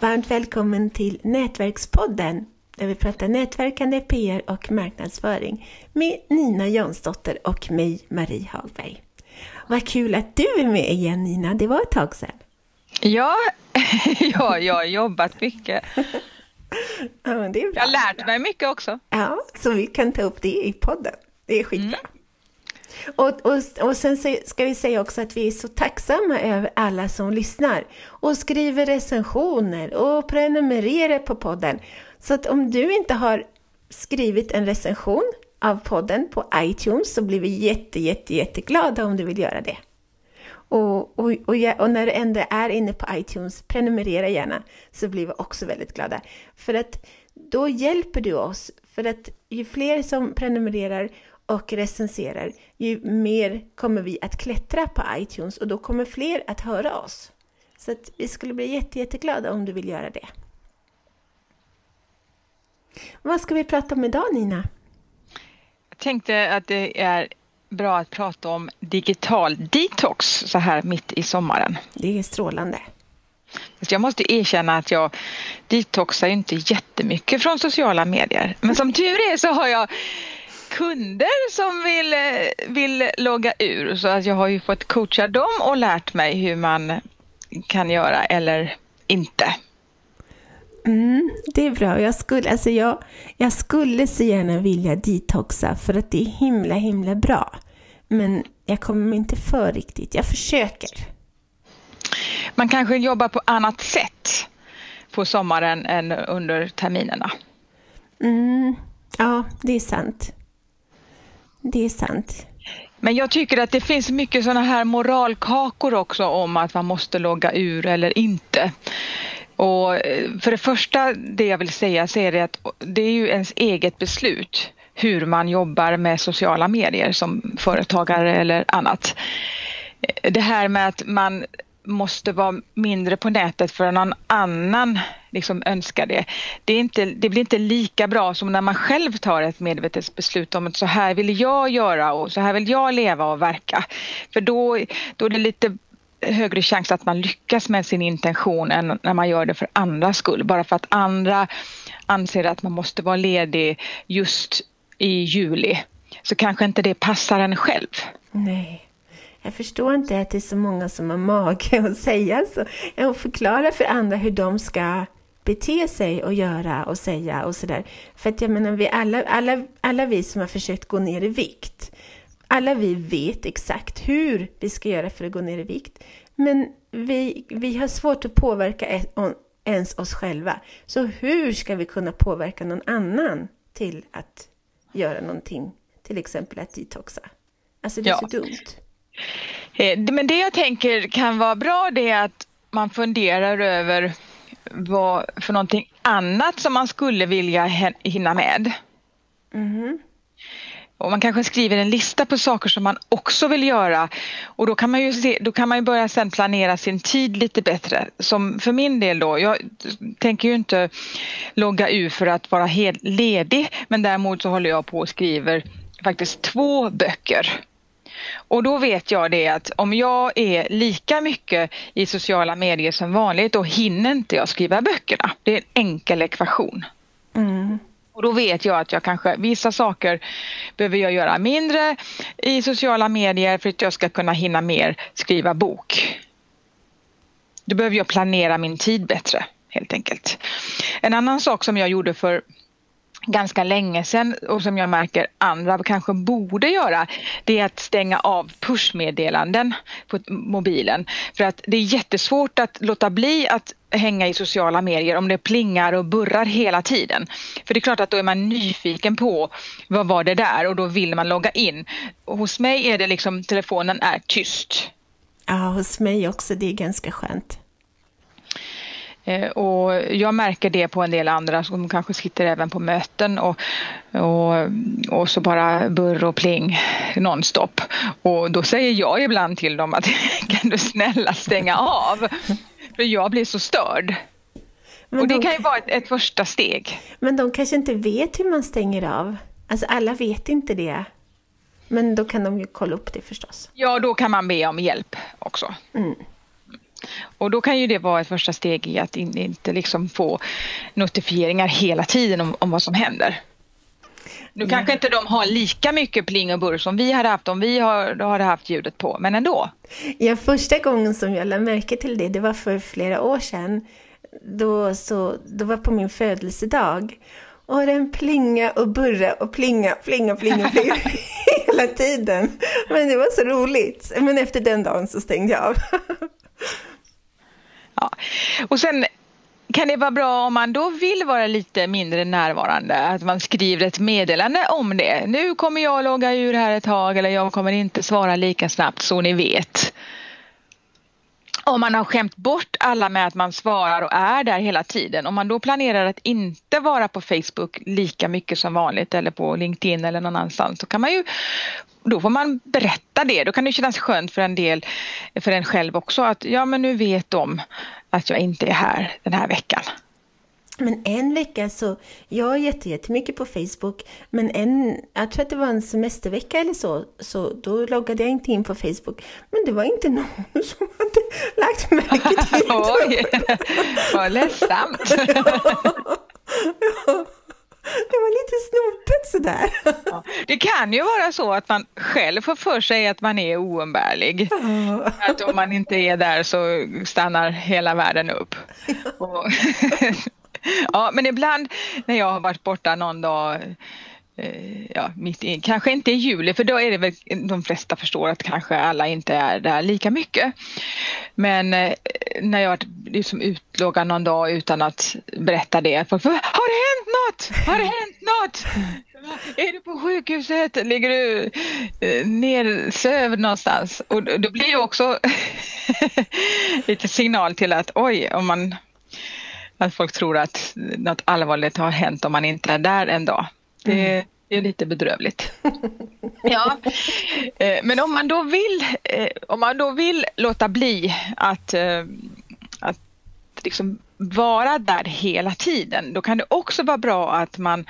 Varmt välkommen till Nätverkspodden där vi pratar nätverkande, PR och marknadsföring med Nina Jansdotter och mig, Marie Hagberg. Vad kul att du är med igen Nina, det var ett tag sedan. Ja, ja jag har jobbat mycket. Ja, men det är bra. Jag har lärt mig mycket också. Ja, så vi kan ta upp det i podden. Det är skitbra. Mm. Och, och, och sen ska vi säga också att vi är så tacksamma över alla som lyssnar och skriver recensioner och prenumererar på podden. Så att om du inte har skrivit en recension av podden på iTunes så blir vi jätte, jätte, jätteglada om du vill göra det. Och, och, och, och, när du ändå är inne på iTunes, prenumerera gärna, så blir vi också väldigt glada. För att då hjälper du oss, för att ju fler som prenumererar och recenserar, ju mer kommer vi att klättra på iTunes och då kommer fler att höra oss. Så att vi skulle bli jätte, jätteglada om du vill göra det. Vad ska vi prata om idag Nina? Jag tänkte att det är bra att prata om digital detox så här mitt i sommaren. Det är strålande. Jag måste erkänna att jag detoxar inte jättemycket från sociala medier. Men som tur är så har jag kunder som vill, vill logga ur så att jag har ju fått coacha dem och lärt mig hur man kan göra eller inte. Mm, det är bra. Jag skulle, alltså jag, jag skulle så gärna vilja detoxa för att det är himla, himla bra. Men jag kommer inte för riktigt. Jag försöker. Man kanske jobbar på annat sätt på sommaren än under terminerna. Mm, ja, det är sant. Det är sant. Men jag tycker att det finns mycket sådana här moralkakor också om att man måste logga ur eller inte. Och eh, för det första, det jag vill säga, så är det att det är ju ens eget beslut hur man jobbar med sociala medier som företagare eller annat. Eh, det här med att man måste vara mindre på nätet för någon annan liksom önskar det. Det, är inte, det blir inte lika bra som när man själv tar ett medvetet beslut om att så här vill jag göra och så här vill jag leva och verka. För då, då är det lite högre chans att man lyckas med sin intention än när man gör det för andras skull. Bara för att andra anser att man måste vara ledig just i juli så kanske inte det passar en själv. Nej. Jag förstår inte att det är så många som har mage att säga så. Och förklara för andra hur de ska bete sig och göra och säga och sådär. För att jag menar, vi alla, alla, alla vi som har försökt gå ner i vikt, alla vi vet exakt hur vi ska göra för att gå ner i vikt. Men vi, vi har svårt att påverka ens oss själva. Så hur ska vi kunna påverka någon annan till att göra någonting? Till exempel att detoxa. Alltså det är ja. så dumt. Eh, men det jag tänker kan vara bra det är att man funderar över vad för någonting annat som man skulle vilja hinna med. Mm. Och man kanske skriver en lista på saker som man också vill göra och då kan man ju, se, då kan man ju börja sen planera sin tid lite bättre. Som för min del då, jag tänker ju inte logga ur för att vara helt ledig men däremot så håller jag på och skriver faktiskt två böcker. Och då vet jag det att om jag är lika mycket i sociala medier som vanligt då hinner inte jag skriva böckerna. Det är en enkel ekvation. Mm. Och då vet jag att jag kanske, vissa saker behöver jag göra mindre i sociala medier för att jag ska kunna hinna mer skriva bok. Då behöver jag planera min tid bättre helt enkelt. En annan sak som jag gjorde för ganska länge sedan och som jag märker andra kanske borde göra det är att stänga av pushmeddelanden på mobilen. För att det är jättesvårt att låta bli att hänga i sociala medier om det plingar och burrar hela tiden. För det är klart att då är man nyfiken på vad var det där och då vill man logga in. Och hos mig är det liksom telefonen är tyst. Ja, hos mig också. Det är ganska skönt. Eh, och jag märker det på en del andra som kanske sitter även på möten och, och, och så bara burr och pling nonstop. Och då säger jag ibland till dem att kan du snälla stänga av? För jag blir så störd. Men och det de... kan ju vara ett, ett första steg. Men de kanske inte vet hur man stänger av. Alltså alla vet inte det. Men då kan de ju kolla upp det förstås. Ja, då kan man be om hjälp också. Mm. Och då kan ju det vara ett första steg i att inte liksom få notifieringar hela tiden om, om vad som händer. Nu ja. kanske inte de har lika mycket pling och burr som vi hade haft om vi har, hade haft ljudet på, men ändå. Ja, första gången som jag lade märke till det, det var för flera år sedan. Då, så, då var på min födelsedag. Och den plinga och burra och plinga, plinga, plinga, plinga hela tiden. Men det var så roligt. Men efter den dagen så stängde jag av ja. Och sen kan det vara bra om man då vill vara lite mindre närvarande, att man skriver ett meddelande om det. Nu kommer jag logga ur här ett tag eller jag kommer inte svara lika snabbt så ni vet. Om man har skämt bort alla med att man svarar och är där hela tiden. Om man då planerar att inte vara på Facebook lika mycket som vanligt eller på LinkedIn eller någon annanstans så kan man ju då får man berätta det. Då kan det kännas skönt för en del, för en själv också att ja men nu vet de att jag inte är här den här veckan. Men en vecka så, jag är jättemycket på Facebook, men en, jag tror att det var en semestervecka eller så, så då loggade jag inte in på Facebook. Men det var inte någon som hade lagt märke till det. Oj, vad ledsamt. ja. Det var lite snopet sådär. Ja, det kan ju vara så att man själv får för sig att man är oumbärlig. Ja. Att om man inte är där så stannar hela världen upp. Ja. ja, men ibland när jag har varit borta någon dag eh, ja, mitt i, kanske inte i juli för då är det väl de flesta förstår att kanske alla inte är där lika mycket. Men eh, när jag liksom utloggar någon dag utan att berätta det, folk får, har det hänt något? Har det hänt något? Är du på sjukhuset? Ligger du eh, nersövd någonstans? Och det blir ju också lite signal till att oj, om man att folk tror att något allvarligt har hänt om man inte är där en dag. Det, mm. är lite bedrövligt. ja. Eh, men om man då vill, eh, om man då vill låta bli att, att liksom vara där hela tiden, då kan det också vara bra att man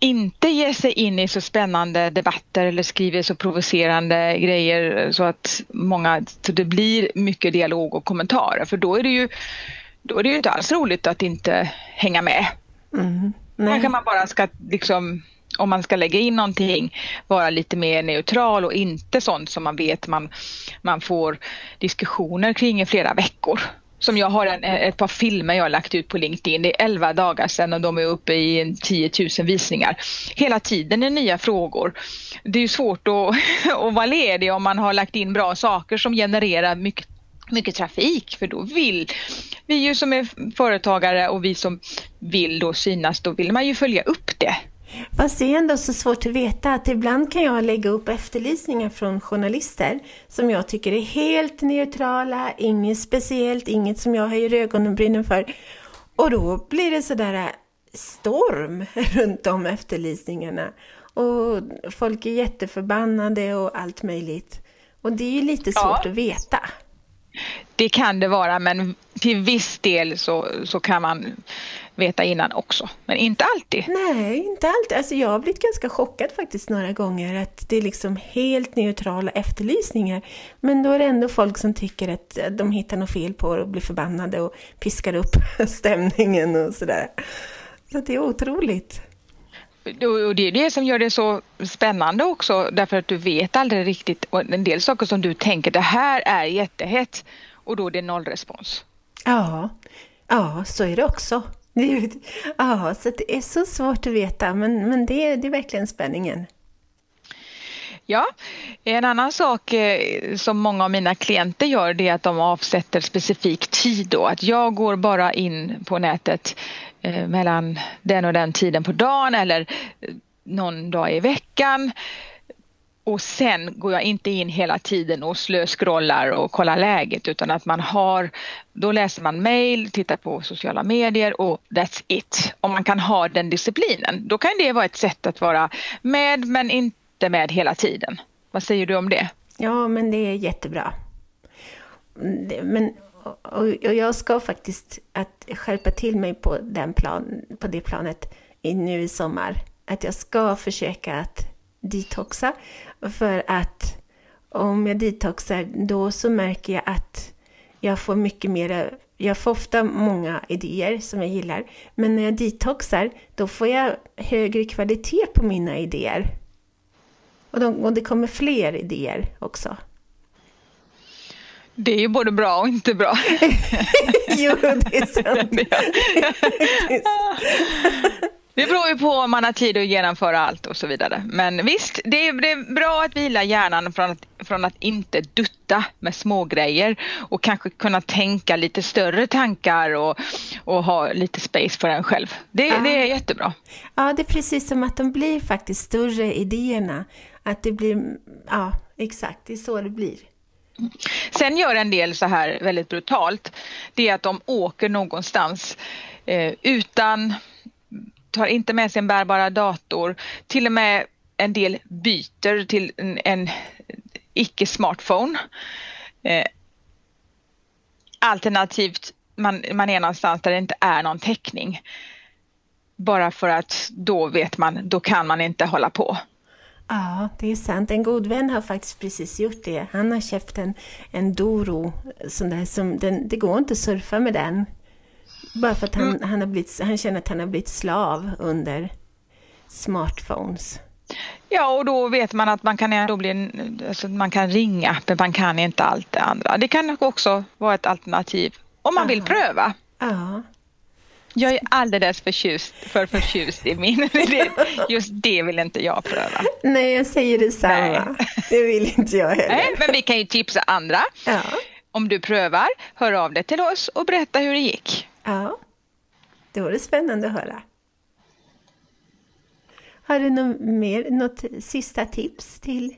inte ger sig in i så spännande debatter eller skriver så provocerande grejer så att många, så det blir mycket dialog och kommentarer för då är det ju då är det ju inte alls roligt att inte hänga med. Mm, Kanske man bara ska liksom om man ska lägga in någonting vara lite mer neutral och inte sånt som man vet man, man får diskussioner kring i flera veckor. Som jag har en, eh, ett par filmer jag har lagt ut på LinkedIn. Det är 11 dagar sedan och de är uppe i 10 000 visningar. Hela tiden är nya frågor. Det är svårt att, att vara ledig om man har lagt in bra saker som genererar mycket mycket trafik för då vill vi ju som är företagare och vi som vill då synas, då vill man ju följa upp det. Fast det är ändå så svårt att veta att ibland kan jag lägga upp efterlysningar från journalister som jag tycker är helt neutrala, inget speciellt, inget som jag höjer ögonbrynen för. Och då blir det sådär storm runt de efterlysningarna. Och folk är jätteförbannade och allt möjligt. Och det är ju lite svårt ja. att veta. Det kan det vara men till viss del så, så kan man veta innan också. Men inte alltid. Nej, inte alltid. Alltså jag har blivit ganska chockad faktiskt några gånger att det är liksom helt neutrala efterlysningar. Men då är det ändå folk som tycker att de hittar något fel på och blir förbannade och piskar upp stämningen och sådär. Så det är otroligt. Och det är det som gör det så spännande också därför att du vet aldrig riktigt och en del saker som du tänker det här är jättehett och då är det nollrespons. Ja, ja så är det också. Ja, så det är så svårt att veta men, men det, är, det är verkligen spänningen. Ja, en annan sak eh, som många av mina klienter gör det är att de avsätter specifik tid då. Att jag går bara in på nätet eh, mellan den och den tiden på dagen eller eh, någon dag i veckan. Och sen går jag inte in hela tiden och slöskrollar och kollar läget utan att man har, då läser man mail, tittar på sociala medier och that's it. Om man kan ha den disciplinen, då kan det vara ett sätt att vara med men inte med hela tiden. Vad säger du om det? Ja, men det är jättebra. Men och, jag ska faktiskt att skärpa till mig på, den plan, på det planet nu i sommar. Att jag ska försöka att detoxa. För att om jag detoxar då så märker jag att jag får mycket mer, jag får ofta många idéer som jag gillar. Men när jag detoxar, då får jag högre kvalitet på mina idéer. Och, de, och det kommer fler idéer också. Det är ju både bra och inte bra. jo, det är sant. Det beror ju på om man har tid att genomföra allt och så vidare. Men visst, det är, det är bra att vila hjärnan från att, från att inte dutta med små grejer och kanske kunna tänka lite större tankar och, och ha lite space för en själv. Det, ja. det är jättebra. Ja, det är precis som att de blir faktiskt större idéerna. Att det blir, ja exakt, det är så det blir. Sen gör en del så här väldigt brutalt. Det är att de åker någonstans eh, utan tar inte med sig en bärbara dator. Till och med en del byter till en, en icke-smartphone. Eh, alternativt man, man är någonstans där det inte är någon täckning. Bara för att då vet man, då kan man inte hålla på. Ja, det är sant. En god vän har faktiskt precis gjort det. Han har köpt en, en Doro, sån där, som den, det går inte att surfa med den. Bara för att han, mm. han, har blivit, han känner att han har blivit slav under smartphones. Ja, och då vet man att man kan, ändå bli, alltså man kan ringa, men man kan inte allt det andra. Det kan också vara ett alternativ om man Aha. vill pröva. Ja. Jag är alldeles förtjust, för förtjust i min. Just det vill inte jag pröva. Nej, jag säger detsamma. Nej. Det vill inte jag heller. Nej, men vi kan ju tipsa andra. Ja. Om du prövar, hör av dig till oss och berätta hur det gick. Ja, det vore spännande att höra. Har du något, mer, något sista tips till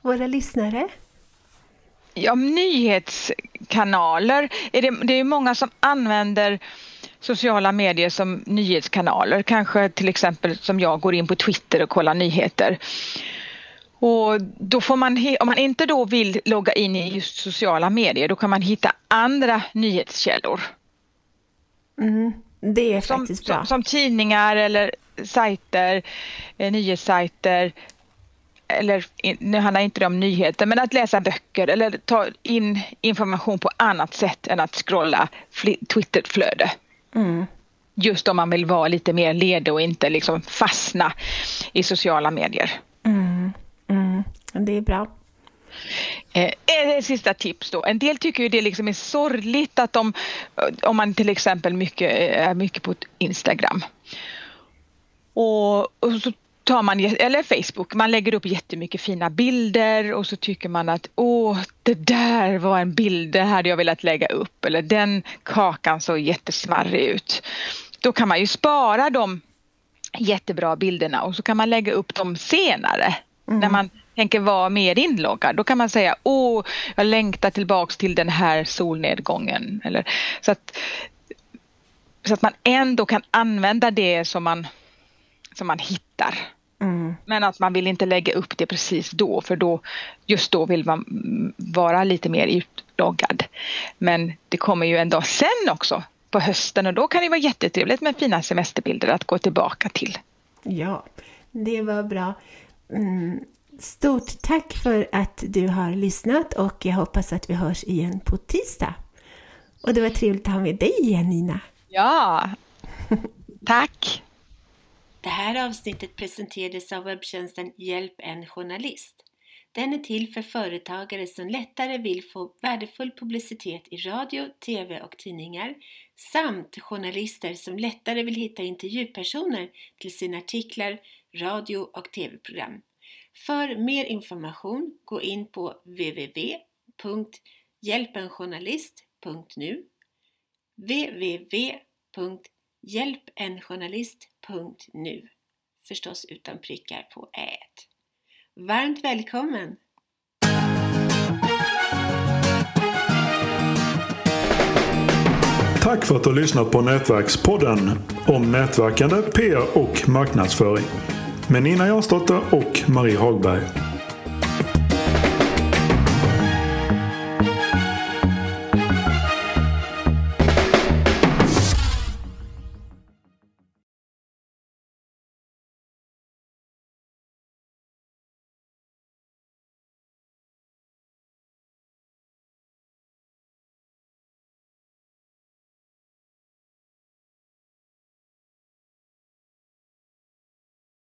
våra lyssnare? Ja, nyhetskanaler. Är det, det är många som använder sociala medier som nyhetskanaler. Kanske till exempel som jag går in på Twitter och kollar nyheter. Och då får man, om man inte då vill logga in i just sociala medier, då kan man hitta andra nyhetskällor. Mm, det är faktiskt som, bra. Som, som tidningar eller sajter, eh, nyhetssajter. Eller nu handlar inte det om nyheter, men att läsa böcker eller ta in information på annat sätt än att scrolla Twitterflöde. Mm. Just om man vill vara lite mer ledig och inte liksom fastna i sociala medier. Mm. Mm. Det är bra. Eh, ett sista tips då. En del tycker ju det liksom är sorgligt att de, om man till exempel mycket, är mycket på Instagram. Och, och så tar man, eller Facebook, man lägger upp jättemycket fina bilder och så tycker man att åh, det där var en bild, det hade jag velat lägga upp eller den kakan såg jättesmarrig ut. Då kan man ju spara de jättebra bilderna och så kan man lägga upp dem senare mm. när man tänker vara mer inloggad. Då kan man säga åh, jag längtar tillbaks till den här solnedgången. Eller, så, att, så att man ändå kan använda det som man, som man hittar. Mm. Men att man vill inte lägga upp det precis då för då just då vill man vara lite mer utloggad. Men det kommer ju en dag sen också på hösten och då kan det vara jättetrevligt med fina semesterbilder att gå tillbaka till. Ja, det var bra. Mm. Stort tack för att du har lyssnat och jag hoppas att vi hörs igen på tisdag. Och det var trevligt att ha med dig igen Nina. Ja, tack. Det här avsnittet presenterades av webbtjänsten Hjälp en journalist. Den är till för företagare som lättare vill få värdefull publicitet i radio, TV och tidningar samt journalister som lättare vill hitta intervjupersoner till sina artiklar, radio och TV-program. För mer information gå in på www.hjälpenjournalist.nu www.hjälpenjournalist.nu Förstås utan prickar på ät. Varmt välkommen! Tack för att du har lyssnat på Nätverkspodden om nätverkande, PR och marknadsföring med Nina Jansdotter och Marie Hagberg.